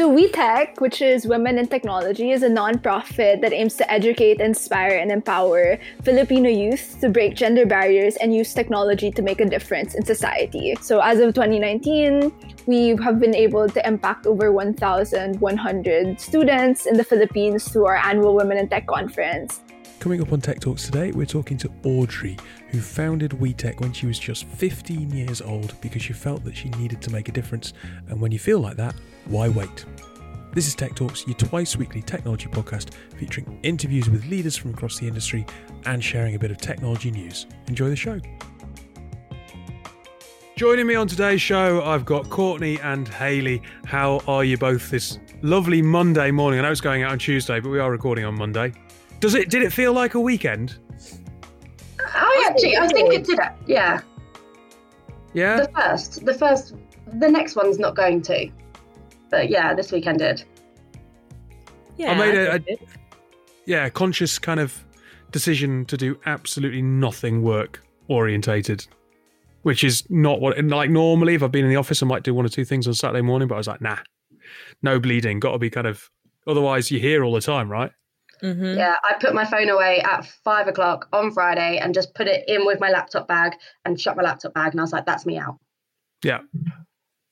So WeTech, which is Women in Technology, is a nonprofit that aims to educate, inspire, and empower Filipino youth to break gender barriers and use technology to make a difference in society. So as of 2019, we have been able to impact over 1,100 students in the Philippines through our annual Women in Tech conference. Coming up on Tech Talks today, we're talking to Audrey, who founded WeTech when she was just 15 years old because she felt that she needed to make a difference. And when you feel like that, why wait? This is Tech Talks, your twice weekly technology podcast featuring interviews with leaders from across the industry and sharing a bit of technology news. Enjoy the show. Joining me on today's show, I've got Courtney and Haley. How are you both this lovely Monday morning? I know it's going out on Tuesday, but we are recording on Monday. Does it? Did it feel like a weekend? Oh, I actually, I think it did. Yeah. Yeah. The first, the first, the next one's not going to. But yeah, this weekend did. Yeah, I made a, did. yeah conscious kind of decision to do absolutely nothing work orientated, which is not what and like normally. If I've been in the office, I might do one or two things on Saturday morning, but I was like, nah, no bleeding. Got to be kind of. Otherwise, you're here all the time, right? Mhm. Yeah, I put my phone away at five o'clock on Friday and just put it in with my laptop bag and shut my laptop bag. And I was like, that's me out. Yeah.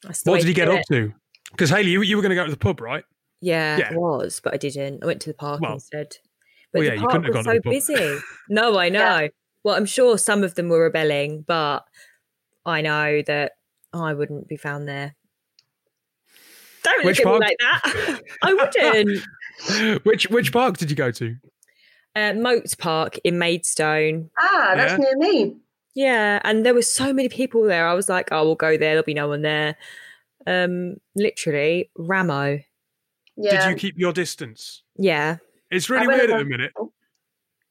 That's What did you get up it. to? Because Haley, you, you were going to go to the pub, right? Yeah, Yeah. it was, but I didn't. I went to the park Well- instead. But well, the yeah, you park couldn't have was gone so to the pub. busy. No, I know. Well, I'm sure some of them were rebelling, but I know that I wouldn't be found there. Don't Which look at me like that. I wouldn't. which which park did you go to? uh, Mote Park in Maidstone. Ah, that's Yeah. near me. Yeah, and there were so many people there. I was like, "Oh, we'll go there. There'll be no one there." Um, literally, Ramo. Yeah. Did you keep your distance? Yeah, It's really I went weird at the minute.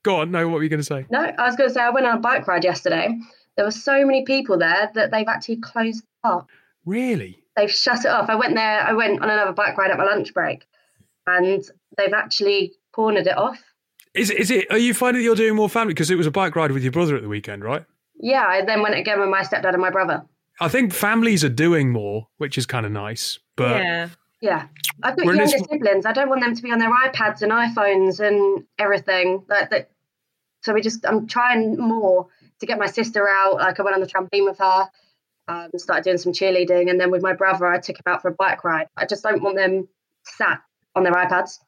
Go on. No, what were you going to say? No, I was going to say I went on a bike ride yesterday. There were so many people there that they've actually closed the park. Really? They've shut it off. I went there. I went on another bike ride at my lunch break, and they've actually cornered it off. Is is it? Are you finding that you're doing more family? Because it was a bike ride with your brother at the weekend, right? Yeah, I then went again with my stepdad and my brother. I think families are doing more, which is kind of nice. But yeah. Yeah, I've got We're younger this- siblings. I don't want them to be on their iPads and iPhones and everything. That, that, so we just, I'm trying more to get my sister out. Like I went on the trampoline with her, um, started doing some cheerleading, and then with my brother, I took him out for a bike ride. I just don't want them sat on their iPads.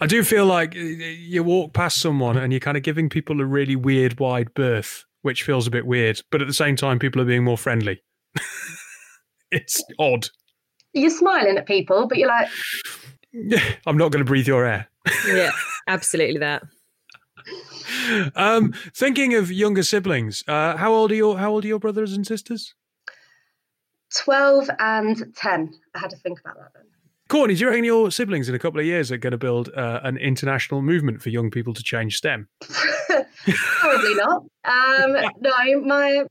I do feel like uh, you walk past someone and you're kind of giving people a really weird wide berth, which feels a bit weird. But at the same time, people are being more friendly. it's odd. You're smiling at people, but you're like, yeah, I'm not going to breathe your air. Yeah, absolutely that. Um, thinking of younger siblings, uh, how old are your how old are your brothers and sisters? 12 and 10. I had to think about that then. Courtney, do you reckon your siblings in a couple of years are going to build uh, an international movement for young people to change STEM? Probably not. Um, no, my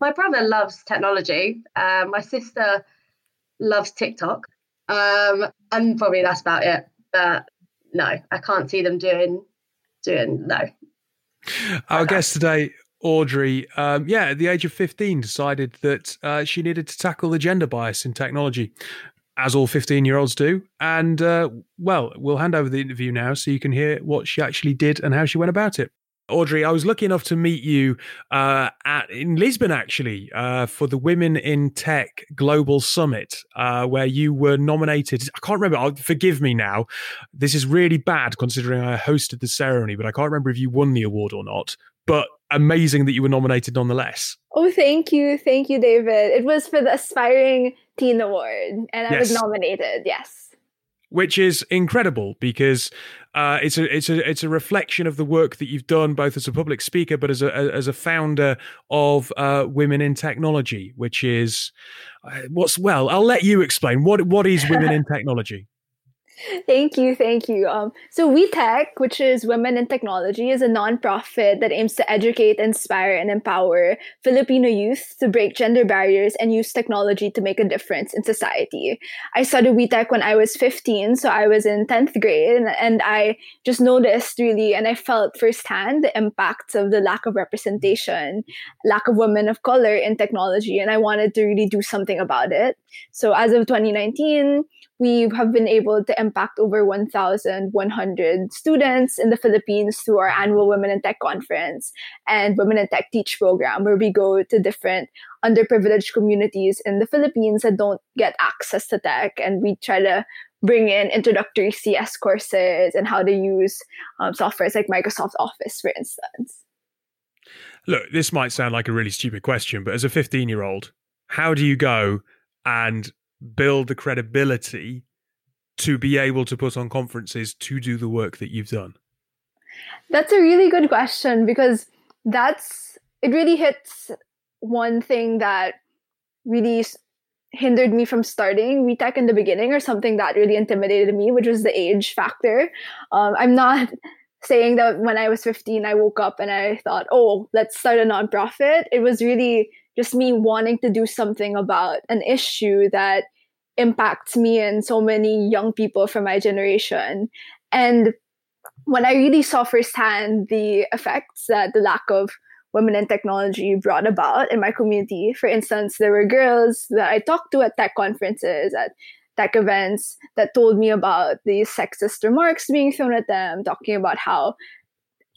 my brother loves technology. Uh, my sister loves TikTok, um, and probably that's about it. But no, I can't see them doing doing no. Our guest today, Audrey, um, yeah, at the age of 15, decided that uh, she needed to tackle the gender bias in technology, as all 15 year olds do. And, uh, well, we'll hand over the interview now so you can hear what she actually did and how she went about it. Audrey, I was lucky enough to meet you uh, at in Lisbon actually uh, for the Women in Tech Global Summit, uh, where you were nominated. I can't remember. Forgive me now. This is really bad considering I hosted the ceremony, but I can't remember if you won the award or not. But amazing that you were nominated nonetheless. Oh, thank you. Thank you, David. It was for the Aspiring Teen Award, and I was nominated. Yes. which is incredible because uh, it's a it's a it's a reflection of the work that you've done both as a public speaker but as a as a founder of uh, Women in Technology, which is uh, what's well. I'll let you explain what what is Women in Technology. Thank you, thank you. Um, so WeTech, which is Women in Technology, is a nonprofit that aims to educate, inspire, and empower Filipino youth to break gender barriers and use technology to make a difference in society. I started WeTech when I was 15, so I was in 10th grade, and, and I just noticed really, and I felt firsthand the impacts of the lack of representation, lack of women of color in technology, and I wanted to really do something about it. So as of 2019, we have been able to impact over 1,100 students in the Philippines through our annual Women in Tech conference and Women in Tech Teach program, where we go to different underprivileged communities in the Philippines that don't get access to tech. And we try to bring in introductory CS courses and how to use um, softwares like Microsoft Office, for instance. Look, this might sound like a really stupid question, but as a 15 year old, how do you go and build the credibility to be able to put on conferences to do the work that you've done? That's a really good question because that's it really hits one thing that really hindered me from starting WeTech in the beginning or something that really intimidated me, which was the age factor. Um, I'm not saying that when I was 15, I woke up and I thought, oh, let's start a nonprofit. It was really just me wanting to do something about an issue that impacts me and so many young people from my generation. And when I really saw firsthand the effects that the lack of women in technology brought about in my community, for instance, there were girls that I talked to at tech conferences, at tech events, that told me about the sexist remarks being thrown at them, talking about how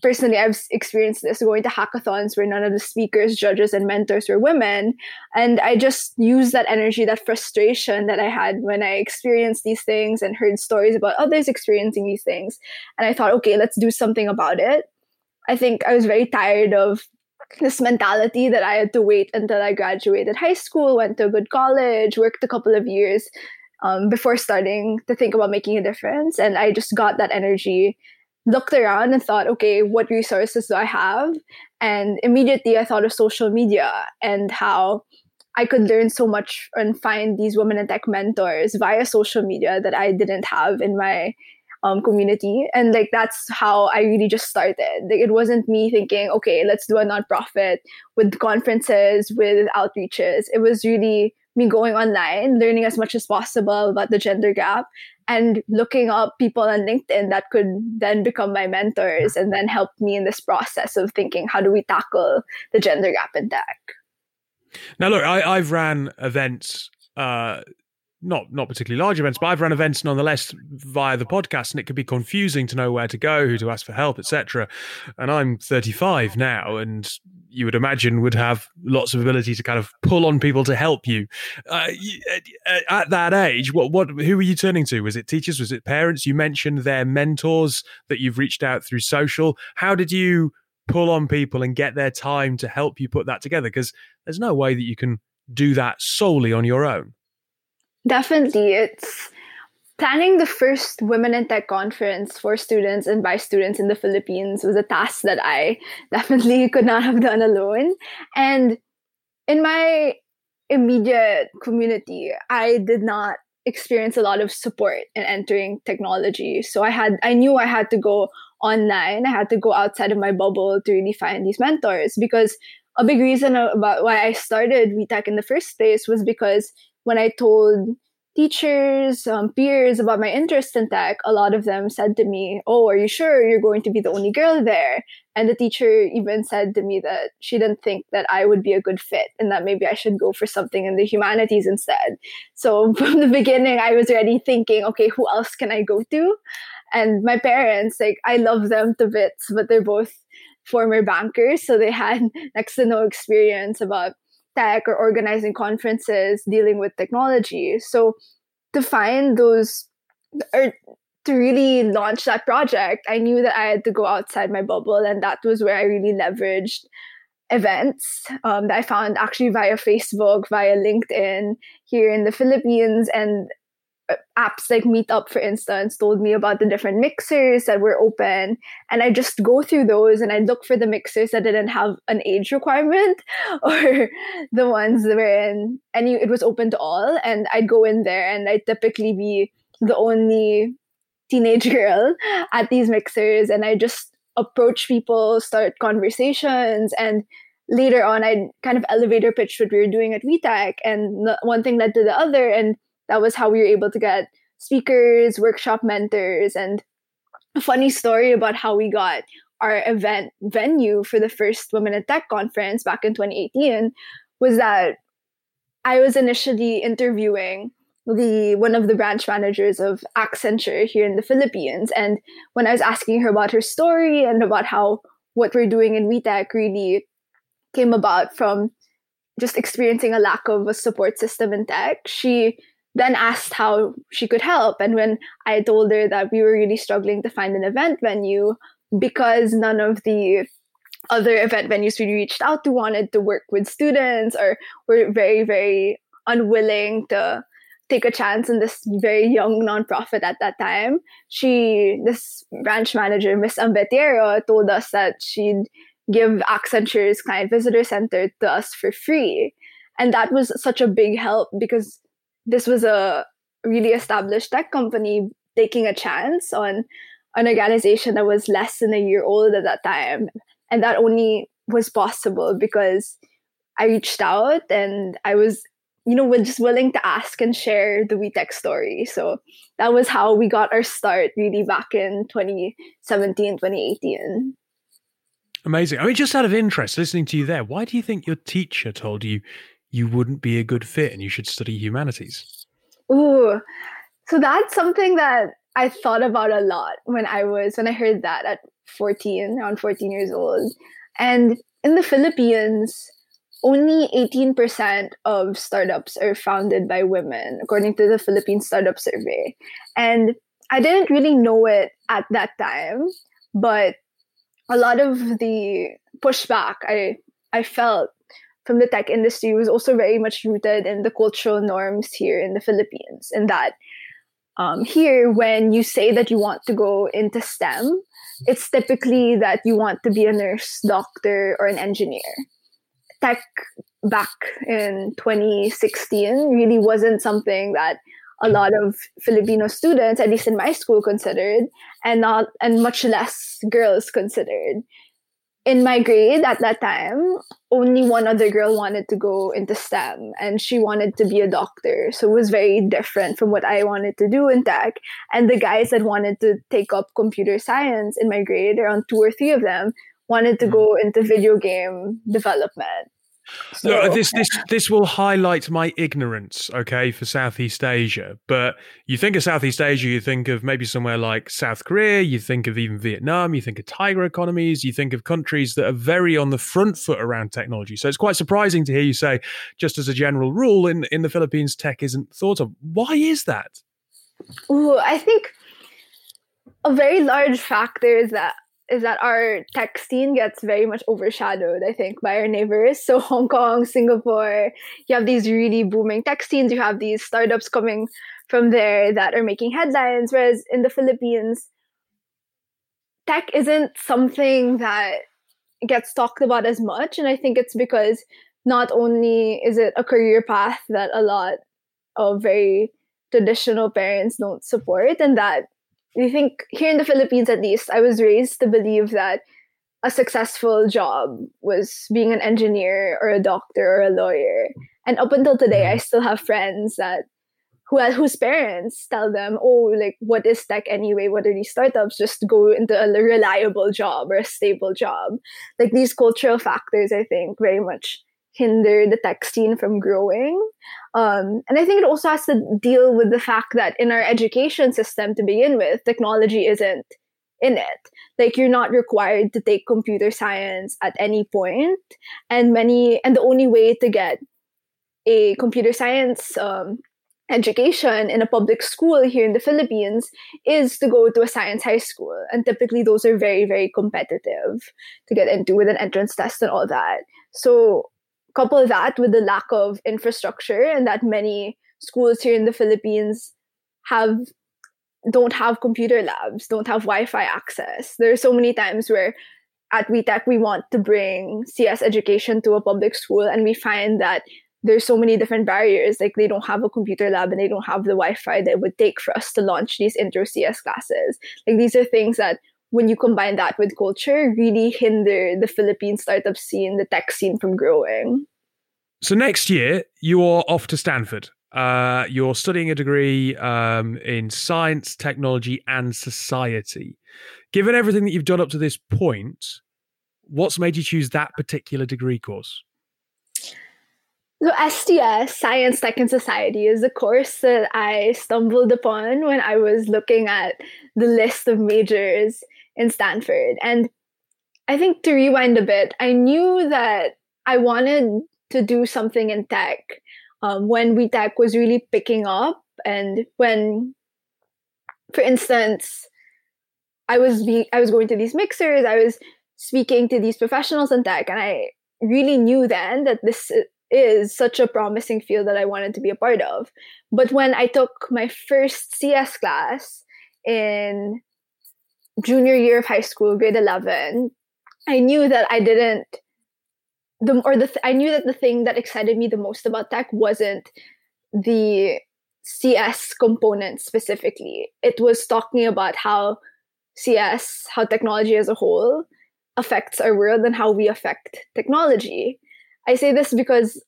personally I've experienced this going to hackathons where none of the speakers, judges, and mentors were women. And I just used that energy, that frustration that I had when I experienced these things and heard stories about others experiencing these things. And I thought, okay, let's do something about it. I think I was very tired of this mentality that I had to wait until I graduated high school, went to a good college, worked a couple of years um, before starting to think about making a difference. And I just got that energy looked around and thought, okay, what resources do I have? And immediately I thought of social media and how I could learn so much and find these women in tech mentors via social media that I didn't have in my um, community. And like that's how I really just started. Like it wasn't me thinking, okay, let's do a nonprofit with conferences, with outreaches. It was really me going online, learning as much as possible about the gender gap, and looking up people on LinkedIn that could then become my mentors and then help me in this process of thinking how do we tackle the gender gap in tech. Now, look, I, have ran events uh, not not particularly large events, but I've run events nonetheless via the podcast, and it could be confusing to know where to go, who to ask for help, etc. And I'm 35 now, and you would imagine would have lots of ability to kind of pull on people to help you. Uh, at that age, what what who were you turning to? Was it teachers? Was it parents? You mentioned their mentors that you've reached out through social. How did you pull on people and get their time to help you put that together? Because there's no way that you can do that solely on your own. Definitely. It's planning the first Women in Tech conference for students and by students in the Philippines was a task that I definitely could not have done alone. And in my immediate community, I did not experience a lot of support in entering technology. So I had I knew I had to go online. I had to go outside of my bubble to really find these mentors because a big reason about why I started WeTech in the first place was because when I told teachers, um, peers about my interest in tech, a lot of them said to me, Oh, are you sure you're going to be the only girl there? And the teacher even said to me that she didn't think that I would be a good fit and that maybe I should go for something in the humanities instead. So from the beginning, I was already thinking, okay, who else can I go to? And my parents, like, I love them to bits, but they're both former bankers. So they had next to no experience about tech or organizing conferences dealing with technology. So to find those or to really launch that project, I knew that I had to go outside my bubble, and that was where I really leveraged events um, that I found actually via Facebook, via LinkedIn here in the Philippines, and apps like Meetup, for instance, told me about the different mixers that were open. And I just go through those and I look for the mixers that didn't have an age requirement or the ones that were in. Any, it was open to all. And I'd go in there and I'd typically be the only teenage girl at these mixers. And I just approach people, start conversations, and later on I kind of elevator pitched what we were doing at WeTech, and one thing led to the other, and that was how we were able to get speakers, workshop mentors, and a funny story about how we got our event venue for the first Women in Tech conference back in 2018 was that I was initially interviewing the one of the branch managers of Accenture here in the Philippines. And when I was asking her about her story and about how what we're doing in WeTech really came about from just experiencing a lack of a support system in tech, she then asked how she could help. And when I told her that we were really struggling to find an event venue because none of the other event venues we reached out to wanted to work with students or were very, very unwilling to take a chance in this very young nonprofit at that time. She, this branch manager, Miss Ambetiero, told us that she'd give Accenture's client visitor center to us for free. And that was such a big help because this was a really established tech company taking a chance on an organization that was less than a year old at that time. And that only was possible because I reached out and I was you know, just willing to ask and share the WeTech story. So that was how we got our start really back in 2017, 2018. Amazing. I mean, just out of interest, listening to you there, why do you think your teacher told you you wouldn't be a good fit and you should study humanities? Ooh, so that's something that I thought about a lot when I was, when I heard that at 14, around 14 years old. And in the Philippines, only 18% of startups are founded by women, according to the Philippine Startup Survey. And I didn't really know it at that time, but a lot of the pushback I, I felt from the tech industry was also very much rooted in the cultural norms here in the Philippines. And that um, here, when you say that you want to go into STEM, it's typically that you want to be a nurse, doctor, or an engineer tech back in 2016 really wasn't something that a lot of Filipino students, at least in my school, considered, and not and much less girls considered. In my grade at that time, only one other girl wanted to go into STEM, and she wanted to be a doctor. So it was very different from what I wanted to do in tech. And the guys that wanted to take up computer science in my grade, around two or three of them, wanted to mm-hmm. go into video game development. So, no, this this this will highlight my ignorance, okay, for Southeast Asia. But you think of Southeast Asia, you think of maybe somewhere like South Korea, you think of even Vietnam, you think of tiger economies, you think of countries that are very on the front foot around technology. So it's quite surprising to hear you say, just as a general rule, in in the Philippines, tech isn't thought of. Why is that? Oh, I think a very large factor is that is that our tech scene gets very much overshadowed, I think, by our neighbors. So Hong Kong, Singapore, you have these really booming tech scenes. You have these startups coming from there that are making headlines. Whereas in the Philippines, tech isn't something that gets talked about as much. And I think it's because not only is it a career path that a lot of very traditional parents don't support and that I think here in the Philippines, at least, I was raised to believe that a successful job was being an engineer or a doctor or a lawyer. And up until today, I still have friends that who whose parents tell them, "Oh, like what is tech anyway? What are these startups? Just go into a reliable job or a stable job." Like these cultural factors, I think, very much hinder the tech scene from growing. Um, and I think it also has to deal with the fact that in our education system to begin with, technology isn't in it. Like you're not required to take computer science at any point, and many and the only way to get a computer science um, education in a public school here in the Philippines is to go to a science high school. And typically, those are very, very competitive to get into with an entrance test and all that. So, couple that with the lack of infrastructure and that many schools here in the Philippines have don't have computer labs, don't have Wi-Fi access. There are so many times where at WeTech we want to bring CS education to a public school and we find that there's so many different barriers. Like they don't have a computer lab and they don't have the Wi-Fi that would take for us to launch these intro CS classes. Like these are things that when you combine that with culture, really hinder the Philippine startup scene, the tech scene from growing. So next year, you are off to Stanford. Uh, you're studying a degree um, in science, technology, and society. Given everything that you've done up to this point, what's made you choose that particular degree course? So STS, Science, Tech, and Society, is a course that I stumbled upon when I was looking at the list of majors in Stanford. And I think to rewind a bit, I knew that I wanted to do something in tech um, when WeTech was really picking up, and when, for instance, I was be- I was going to these mixers, I was speaking to these professionals in tech, and I really knew then that this is such a promising field that I wanted to be a part of. But when I took my first CS class in junior year of high school, grade 11, I knew that I didn't the or the I knew that the thing that excited me the most about tech wasn't the CS component specifically. It was talking about how CS, how technology as a whole affects our world and how we affect technology. I say this because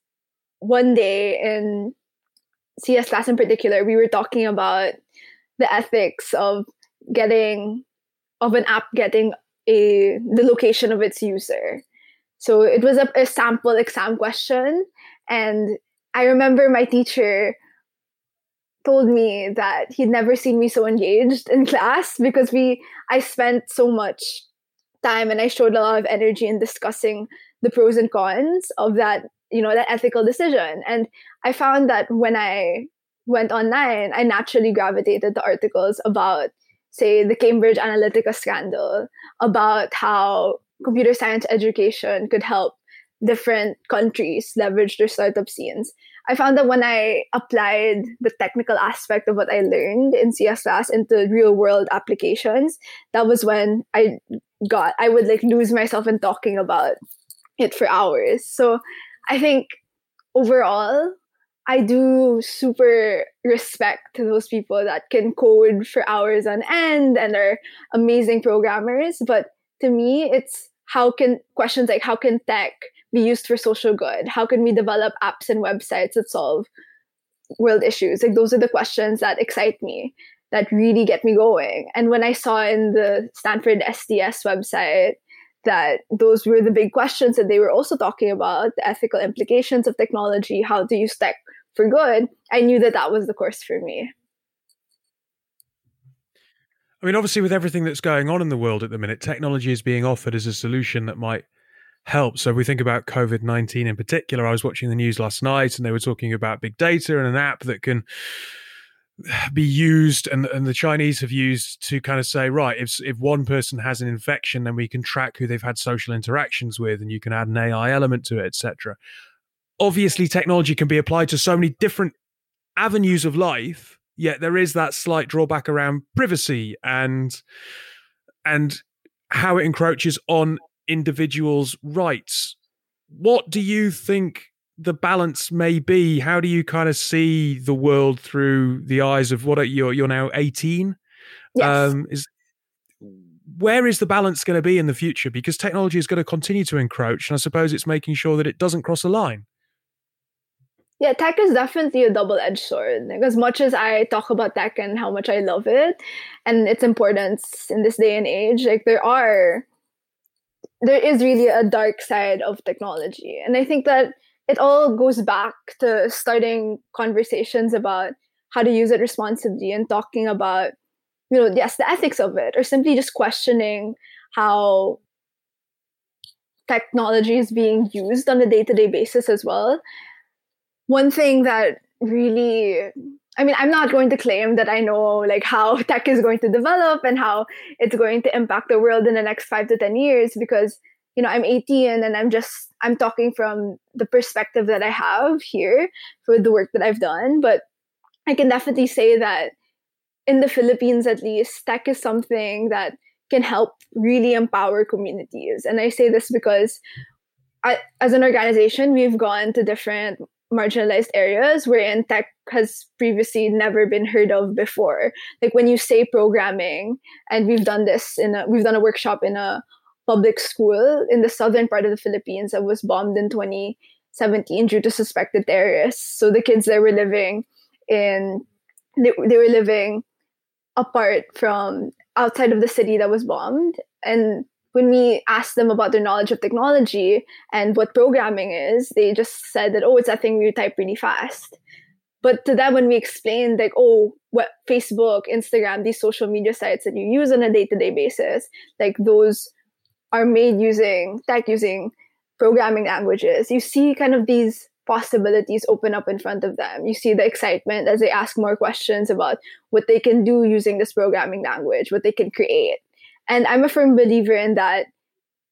one day in CS class in particular, we were talking about the ethics of getting of an app getting a the location of its user. So it was a, a sample exam question, and I remember my teacher told me that he'd never seen me so engaged in class because we I spent so much time and I showed a lot of energy in discussing the pros and cons of that you know that ethical decision and I found that when I went online I naturally gravitated to articles about say the Cambridge Analytica scandal about how computer science education could help different countries leverage their startup scenes. I found that when I applied the technical aspect of what I learned in CS class into real world applications, that was when I got I would like lose myself in talking about it for hours. So I think overall I do super respect those people that can code for hours on end and are amazing programmers. But to me, it's how can questions like how can tech be used for social good? How can we develop apps and websites that solve world issues? Like those are the questions that excite me, that really get me going. And when I saw in the Stanford STS website that those were the big questions that they were also talking about the ethical implications of technology, how to use tech for good, I knew that that was the course for me. I mean, obviously, with everything that's going on in the world at the minute, technology is being offered as a solution that might help. So, if we think about COVID 19 in particular, I was watching the news last night and they were talking about big data and an app that can be used and, and the Chinese have used to kind of say, right, if if one person has an infection, then we can track who they've had social interactions with and you can add an AI element to it, etc. Obviously, technology can be applied to so many different avenues of life yet there is that slight drawback around privacy and and how it encroaches on individuals' rights. What do you think the balance may be? How do you kind of see the world through the eyes of what are you? You're now 18. Yes. Um, is where is the balance going to be in the future? Because technology is going to continue to encroach, and I suppose it's making sure that it doesn't cross a line. Yeah, tech is definitely a double edged sword. Like, as much as I talk about tech and how much I love it and its importance in this day and age, like there are there is really a dark side of technology. And I think that it all goes back to starting conversations about how to use it responsibly and talking about, you know, yes, the ethics of it, or simply just questioning how technology is being used on a day-to-day basis as well one thing that really I mean, I'm not going to claim that I know like how tech is going to develop and how it's going to impact the world in the next five to ten years because you know I'm 18 and I'm just I'm talking from the perspective that I have here for the work that I've done. But I can definitely say that in the Philippines, at least, tech is something that can help really empower communities. And I say this because I, as an organization, we've gone to different marginalized areas wherein tech has previously never been heard of before. Like when you say programming, and we've done this in a we've done a workshop in a public school in the southern part of the Philippines that was bombed in 2017 due to suspected terrorists. So the kids there were living in they, they were living apart from outside of the city that was bombed and when we asked them about their knowledge of technology and what programming is, they just said that, oh, it's a thing where you type really fast. But to them, when we explained, like, oh, what Facebook, Instagram, these social media sites that you use on a day to day basis, like those are made using tech, using programming languages, you see kind of these possibilities open up in front of them. You see the excitement as they ask more questions about what they can do using this programming language, what they can create. And I'm a firm believer in that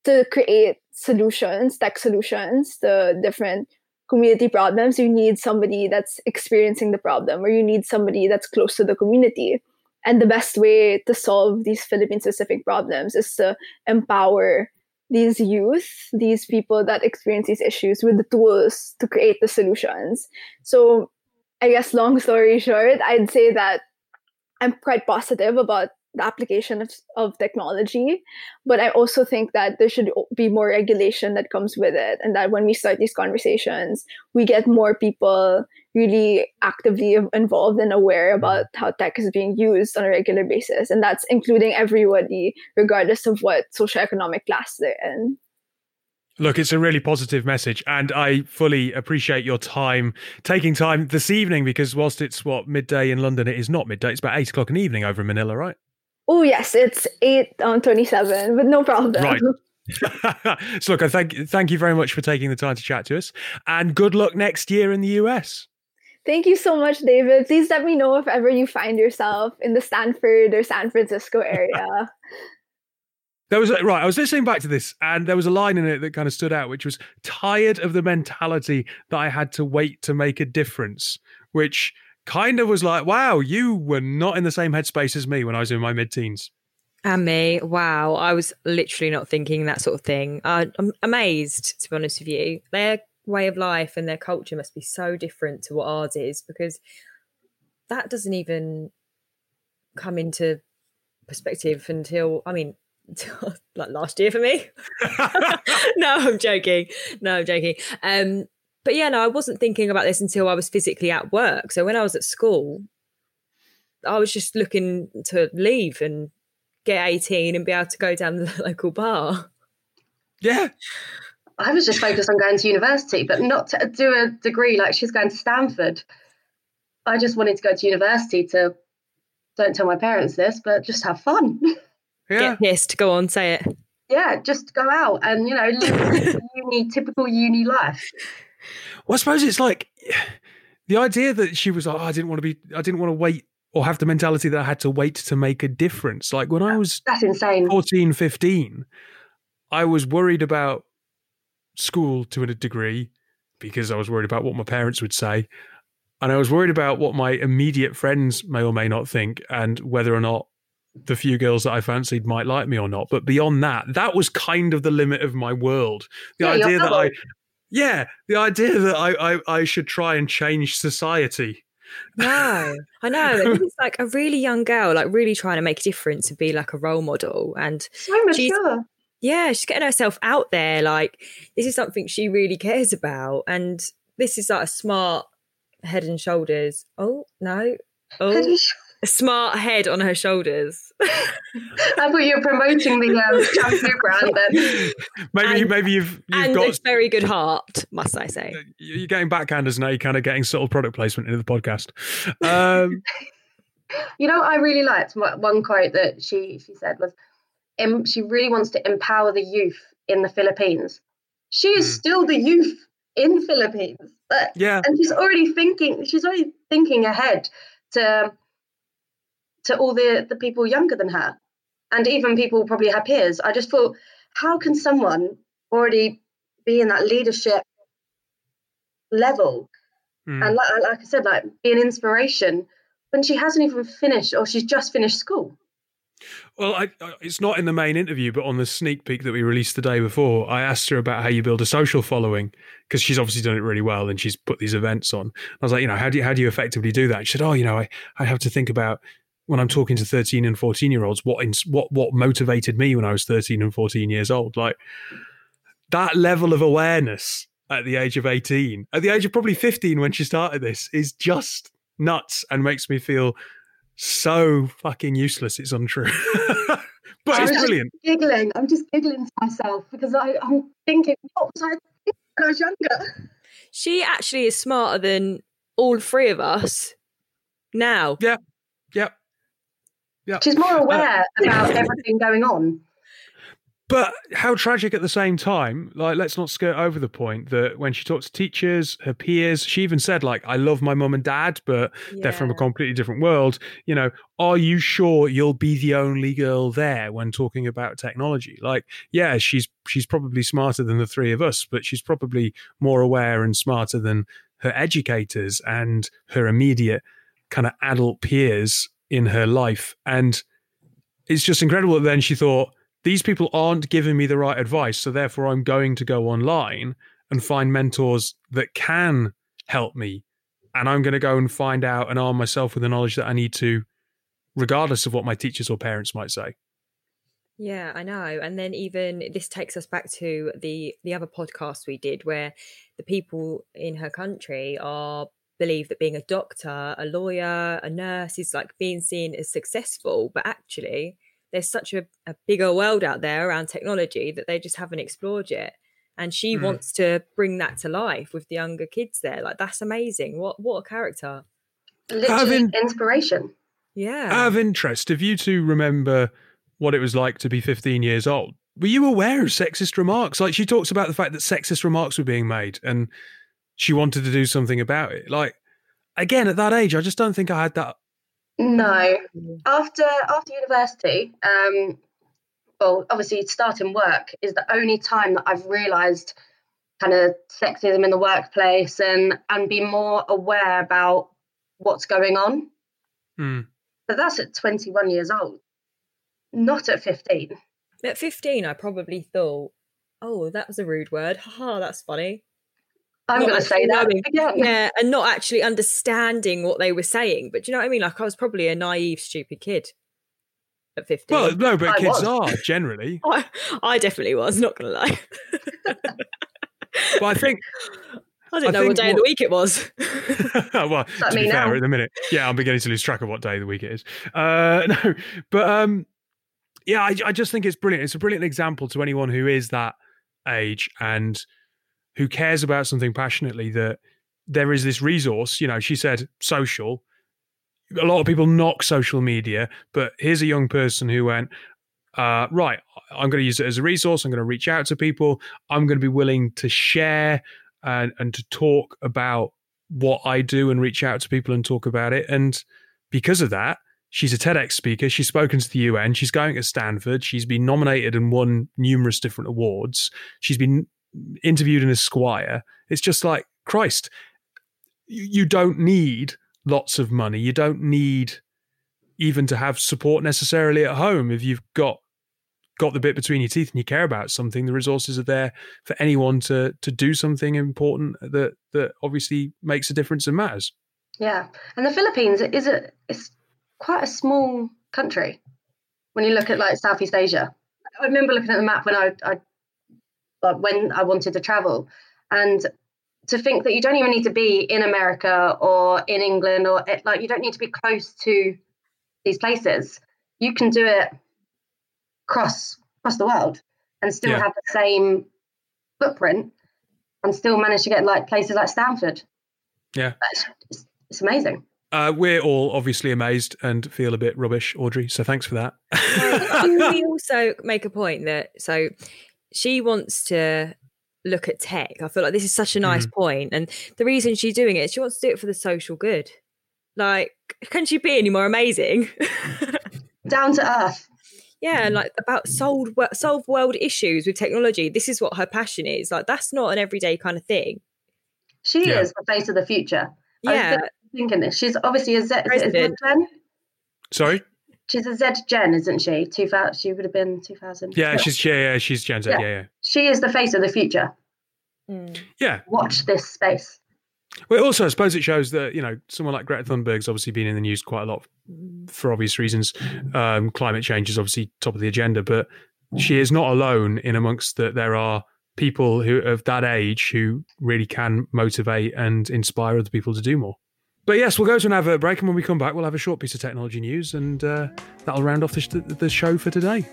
to create solutions, tech solutions, the different community problems, you need somebody that's experiencing the problem or you need somebody that's close to the community. And the best way to solve these Philippine specific problems is to empower these youth, these people that experience these issues with the tools to create the solutions. So, I guess, long story short, I'd say that I'm quite positive about the application of, of technology but i also think that there should be more regulation that comes with it and that when we start these conversations we get more people really actively involved and aware about how tech is being used on a regular basis and that's including everybody regardless of what socioeconomic class they're in Look, it's a really positive message, and I fully appreciate your time taking time this evening because whilst it's what midday in London, it is not midday. It's about eight o'clock in the evening over in Manila, right? Oh yes, it's eight on twenty seven, but no problem. Right. so look, I thank thank you very much for taking the time to chat to us, and good luck next year in the US. Thank you so much, David. Please let me know if ever you find yourself in the Stanford or San Francisco area. There was a, right. I was listening back to this, and there was a line in it that kind of stood out, which was tired of the mentality that I had to wait to make a difference. Which kind of was like, wow, you were not in the same headspace as me when I was in my mid teens. And me, wow, I was literally not thinking that sort of thing. I'm amazed, to be honest with you. Their way of life and their culture must be so different to what ours is because that doesn't even come into perspective until, I mean, like last year for me. no, I'm joking. No, I'm joking. Um, but yeah, no, I wasn't thinking about this until I was physically at work. So when I was at school, I was just looking to leave and get 18 and be able to go down the local bar. Yeah. I was just focused on going to university, but not to do a degree like she's going to Stanford. I just wanted to go to university to, don't tell my parents this, but just have fun. Yeah. Get pissed. Go on, say it. Yeah, just go out and, you know, live uni, typical uni life. Well, I suppose it's like the idea that she was like, oh, I didn't want to be, I didn't want to wait or have the mentality that I had to wait to make a difference. Like when I was that's insane 14, 15, I was worried about school to a degree because I was worried about what my parents would say. And I was worried about what my immediate friends may or may not think and whether or not the few girls that I fancied might like me or not. But beyond that, that was kind of the limit of my world. The yeah, idea that I yeah, the idea that I, I, I should try and change society. No, I know. it's like a really young girl, like really trying to make a difference and be like a role model. And so mature. yeah, she's getting herself out there. Like this is something she really cares about, and this is like a smart head and shoulders. Oh no! Oh, a smart head on her shoulders. I thought you were promoting the um, shampoo brand then. Maybe, and, maybe you've, you've and got a very good heart, must I say? You're getting backhanders now. You're kind of getting subtle product placement into the podcast. Um, you know, I really liked one quote that she she said was, um, "She really wants to empower the youth in the Philippines. She is mm. still the youth in Philippines, but, yeah, and she's already thinking. She's already thinking ahead to." To all the, the people younger than her and even people probably her peers. I just thought, how can someone already be in that leadership level mm. and like, like I said, like be an inspiration when she hasn't even finished or she's just finished school? Well, I, it's not in the main interview, but on the sneak peek that we released the day before, I asked her about how you build a social following because she's obviously done it really well and she's put these events on. I was like, you know, how do you, how do you effectively do that? she said, oh, you know, I, I have to think about when I'm talking to 13 and 14 year olds, what, what, what motivated me when I was 13 and 14 years old? Like that level of awareness at the age of 18, at the age of probably 15 when she started this is just nuts and makes me feel so fucking useless. It's untrue. but I'm it's brilliant. Giggling. I'm just giggling to myself because I, I'm thinking, what was I thinking when I was younger? She actually is smarter than all three of us now. Yeah. Yep. Yeah. She's more aware uh, about everything going on. But how tragic at the same time. Like, let's not skirt over the point that when she talks to teachers, her peers, she even said, like, I love my mum and dad, but yeah. they're from a completely different world. You know, are you sure you'll be the only girl there when talking about technology? Like, yeah, she's she's probably smarter than the three of us, but she's probably more aware and smarter than her educators and her immediate kind of adult peers in her life. And it's just incredible that then she thought, these people aren't giving me the right advice. So therefore, I'm going to go online and find mentors that can help me. And I'm going to go and find out and arm myself with the knowledge that I need to, regardless of what my teachers or parents might say. Yeah, I know. And then even this takes us back to the the other podcast we did where the people in her country are believe that being a doctor, a lawyer, a nurse is like being seen as successful, but actually there's such a, a bigger world out there around technology that they just haven't explored yet. And she mm. wants to bring that to life with the younger kids there. Like that's amazing. What what a character. Literally in, inspiration. Yeah. Out of interest if you two remember what it was like to be 15 years old were you aware of sexist remarks? Like she talks about the fact that sexist remarks were being made and she wanted to do something about it like again at that age i just don't think i had that no. After after university, um, well, obviously starting work is the only time that I've realised kind of sexism in the workplace and and be more aware about what's going on. Mm. But that's at 21 years old, not at 15. At 15, I probably thought, oh, that was a rude word. Haha, that's funny. I'm going to say that again. Yeah, and not actually understanding what they were saying. But do you know what I mean? Like I was probably a naive, stupid kid at 15. Well, no, but I kids was. are generally. I, I, definitely was, not going to lie. well, I think. I didn't I know what day what, of the week it was. well, to be fair, now? at the minute, yeah, I'm beginning to lose track of what day of the week it is. Uh, no, but um, yeah, I, I just think it's brilliant. It's a brilliant example to anyone who is that age and who cares about something passionately that there is this resource. You know, she said social. A lot of people knock social media, but here's a young person who went, uh, right, I'm going to use it as a resource. I'm going to reach out to people. I'm going to be willing to share and, and to talk about what I do and reach out to people and talk about it. And because of that, she's a TEDx speaker. She's spoken to the UN. She's going to Stanford. She's been nominated and won numerous different awards. She's been interviewed in Esquire. It's just like Christ. You, you don't need lots of money. You don't need even to have support necessarily at home. If you've got got the bit between your teeth and you care about something, the resources are there for anyone to to do something important that that obviously makes a difference and matters. Yeah, and the Philippines is a it's quite a small country when you look at like Southeast Asia. I remember looking at the map when I, I but when I wanted to travel. And to think that you don't even need to be in America or in England or it, like you don't need to be close to these places. You can do it across across the world and still yeah. have the same footprint and still manage to get like places like Stanford. Yeah, it's, it's amazing. Uh, we're all obviously amazed and feel a bit rubbish, Audrey. So thanks for that. we also make a point that so she wants to look at tech. I feel like this is such a nice mm. point. And the reason she's doing it, she wants to do it for the social good. Like, can she be any more amazing? Down to earth. Yeah, and like about solve solve world issues with technology. This is what her passion is. Like that's not an everyday kind of thing. She yeah. is the face of the future. Yeah, thinking this. She's obviously a Z. Is it Gen? Sorry. She's a Z Gen, isn't she? Two thousand. She would have been two thousand. Yeah, she's yeah, yeah, she's Gen Z. Yeah. Yeah. yeah, She is the face of the future. Mm. yeah. Watch this space. Well, also, I suppose it shows that you know someone like Greta Thunberg's obviously been in the news quite a lot for obvious reasons. Um, climate change is obviously top of the agenda, but she is not alone in amongst that. There are people who of that age who really can motivate and inspire other people to do more. But yes, we'll go to an advert break, and when we come back, we'll have a short piece of technology news, and uh, that'll round off the, sh- the show for today.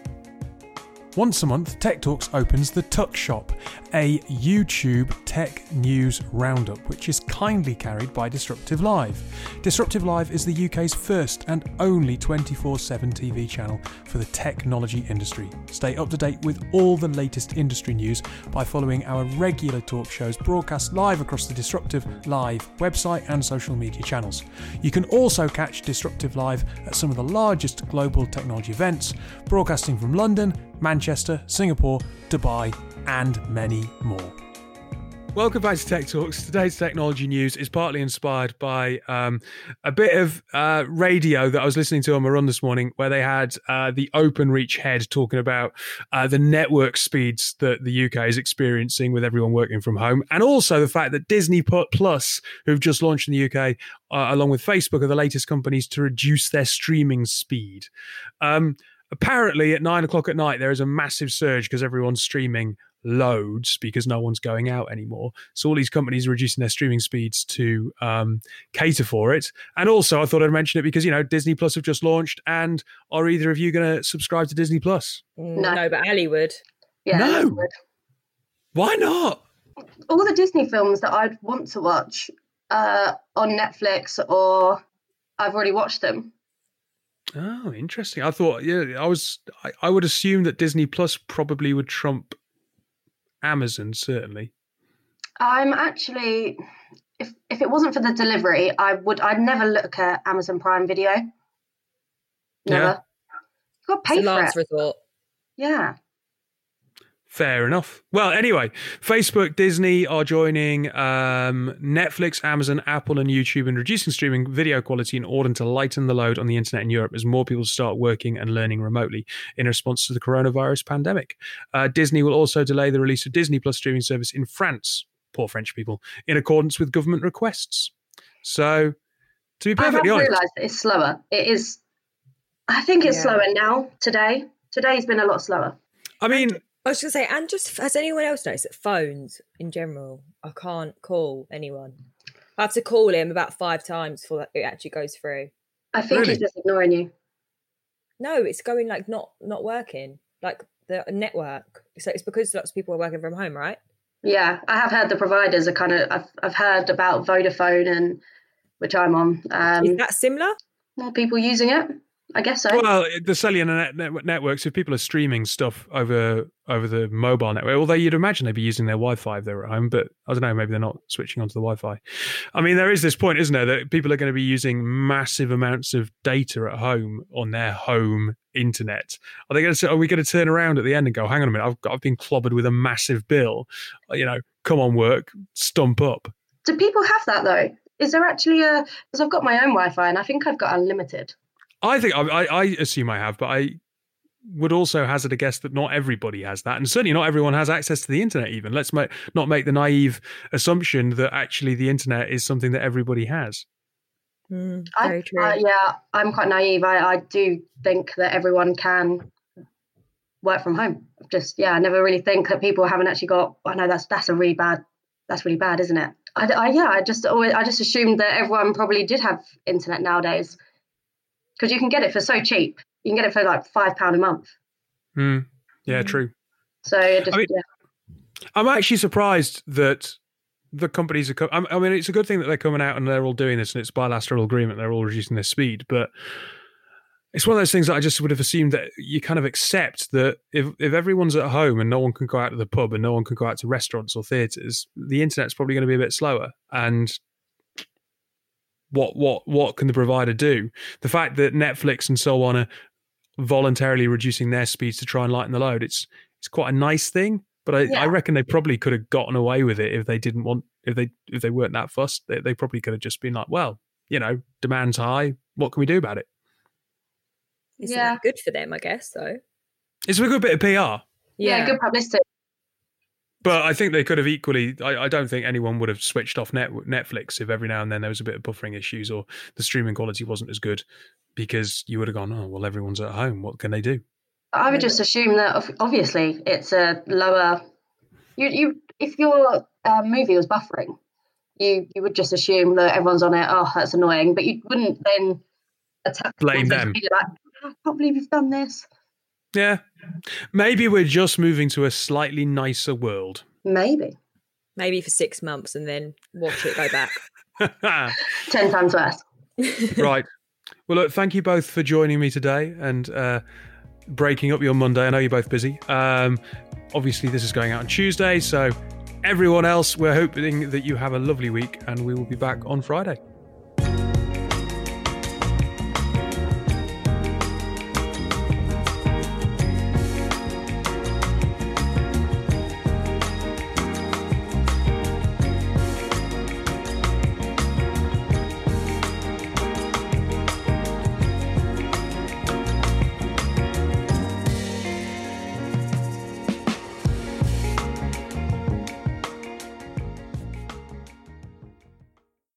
Once a month, Tech Talks opens the Tuck Shop, a YouTube tech news roundup, which is kindly carried by Disruptive Live. Disruptive Live is the UK's first and only 24 7 TV channel for the technology industry. Stay up to date with all the latest industry news by following our regular talk shows broadcast live across the Disruptive Live website and social media channels. You can also catch Disruptive Live at some of the largest global technology events, broadcasting from London, Manchester, Singapore, Dubai, and many more. Welcome back to Tech Talks. Today's technology news is partly inspired by um, a bit of uh, radio that I was listening to on my run this morning, where they had uh, the Openreach head talking about uh, the network speeds that the UK is experiencing with everyone working from home, and also the fact that Disney Plus, who've just launched in the UK, uh, along with Facebook, are the latest companies to reduce their streaming speed. Um, apparently, at nine o'clock at night, there is a massive surge because everyone's streaming loads because no one's going out anymore. So all these companies are reducing their streaming speeds to um, cater for it. And also, I thought I'd mention it because you know Disney Plus have just launched, and are either of you going to subscribe to Disney Plus? No. No, but Ali would. Yeah. No. that's good. Why not? All the Disney films that I'd want to watch uh, on Netflix or I've already watched them. Oh, interesting. I thought, yeah, I was, I, I would assume that Disney Plus probably would trump Amazon, certainly. I'm actually, if if it wasn't for the delivery, I would. I'd never look at Amazon Prime Video. Never. Yeah. You got to It's pay a for last it. resort. Yeah. Fair enough. Well, anyway, Facebook, Disney are joining um, Netflix, Amazon, Apple, and YouTube in reducing streaming video quality in order to lighten the load on the internet in Europe as more people start working and learning remotely in response to the coronavirus pandemic. Uh, Disney will also delay the release of Disney Plus streaming service in France. Poor French people, in accordance with government requests. So, to be perfectly I have perfectly honest, realised it's slower. It is. I think it's Yeah. slower now. Today. Today's been a lot slower. I mean, I was going to say, and just has anyone else noticed that phones in general, I can't call anyone. I have to call him about five times before it actually goes through. I think Really? he's just ignoring you. No, it's going like not not working, like the network. So it's because lots of people are working from home, right? Yeah, I have heard the providers are kind of. I've I've heard about Vodafone and which I'm on. Um, Is that similar? more people using it. I guess so. Well, the cellular net, net, networks, if people are streaming stuff over over the mobile network, although you'd imagine they'd be using their Wi-Fi if they're at home, but I don't know, maybe they're not switching onto the Wi-Fi. I mean, there is this point, isn't there, that people are going to be using massive amounts of data at home on their home internet. Are they going to? Are we going to turn around at the end and go, "Hang on a minute, I've got, I've been clobbered with a massive bill. Uh, you know, come on, work, stump up." Do people have that though? Is there actually a? Because I've got my own Wi-Fi and I think I've got unlimited. I think I, I, I assume I have, but I would also hazard a guess that not everybody has that, and certainly not everyone has access to the internet. Even let's ma- not make the naive assumption that actually the internet is something that everybody has. Mm, I, true. uh, yeah, I'm quite naive. I, I do think that everyone can work from home. Just yeah, I never really think that people haven't actually got. I know that's that's a really bad. That's really bad, isn't it? I, I yeah, I just always I just assumed that everyone probably did have internet nowadays because you can get it for so cheap. You can get it for like five pound a month. Hmm. Yeah, Mm. true. So it just I mean- yeah. I'm actually surprised that the companies are. Co- I I mean, it's a good thing that they're coming out and they're all doing this, and it's bilateral agreement. They're all reducing their speed, but it's one of those things that I just would have assumed that you kind of accept that if if everyone's at home and no one can go out to the pub and no one can go out to restaurants or theatres, the internet's probably going to be a bit slower. And what what what can the provider do? The fact that Netflix and so on are voluntarily reducing their speeds to try and lighten the load, it's it's quite a nice thing. But I, Yeah. I reckon they probably could have gotten away with it if they didn't want if they if they weren't that fussed. They, they probably could have just been like, well, you know, demand's high. What can we do about it? it? Isn't Yeah. that good for them? I guess though. It's a good bit of PR. Yeah, good publicity. But I think they could have equally. I, I don't think anyone would have switched off net, Netflix if every now and then there was a bit of buffering issues or the streaming quality wasn't as good, because you would have gone, oh well, everyone's at home. What can they do? I would just assume that obviously it's a lower. You you if your uh, movie was buffering, you you would just assume that everyone's on it. Oh, that's annoying, but you wouldn't then attack Blame them. Like, I can't believe you've done this. Yeah, maybe we're just moving to a slightly nicer world. Maybe Maybe for six months and then watch it go back. ten times worse. right. Well, look, thank you both for joining me today and uh, breaking up your Monday. I know you're both busy. Um, obviously, this is going out on Tuesday, so everyone else, we're hoping that you have a lovely week, and we will be back on Friday.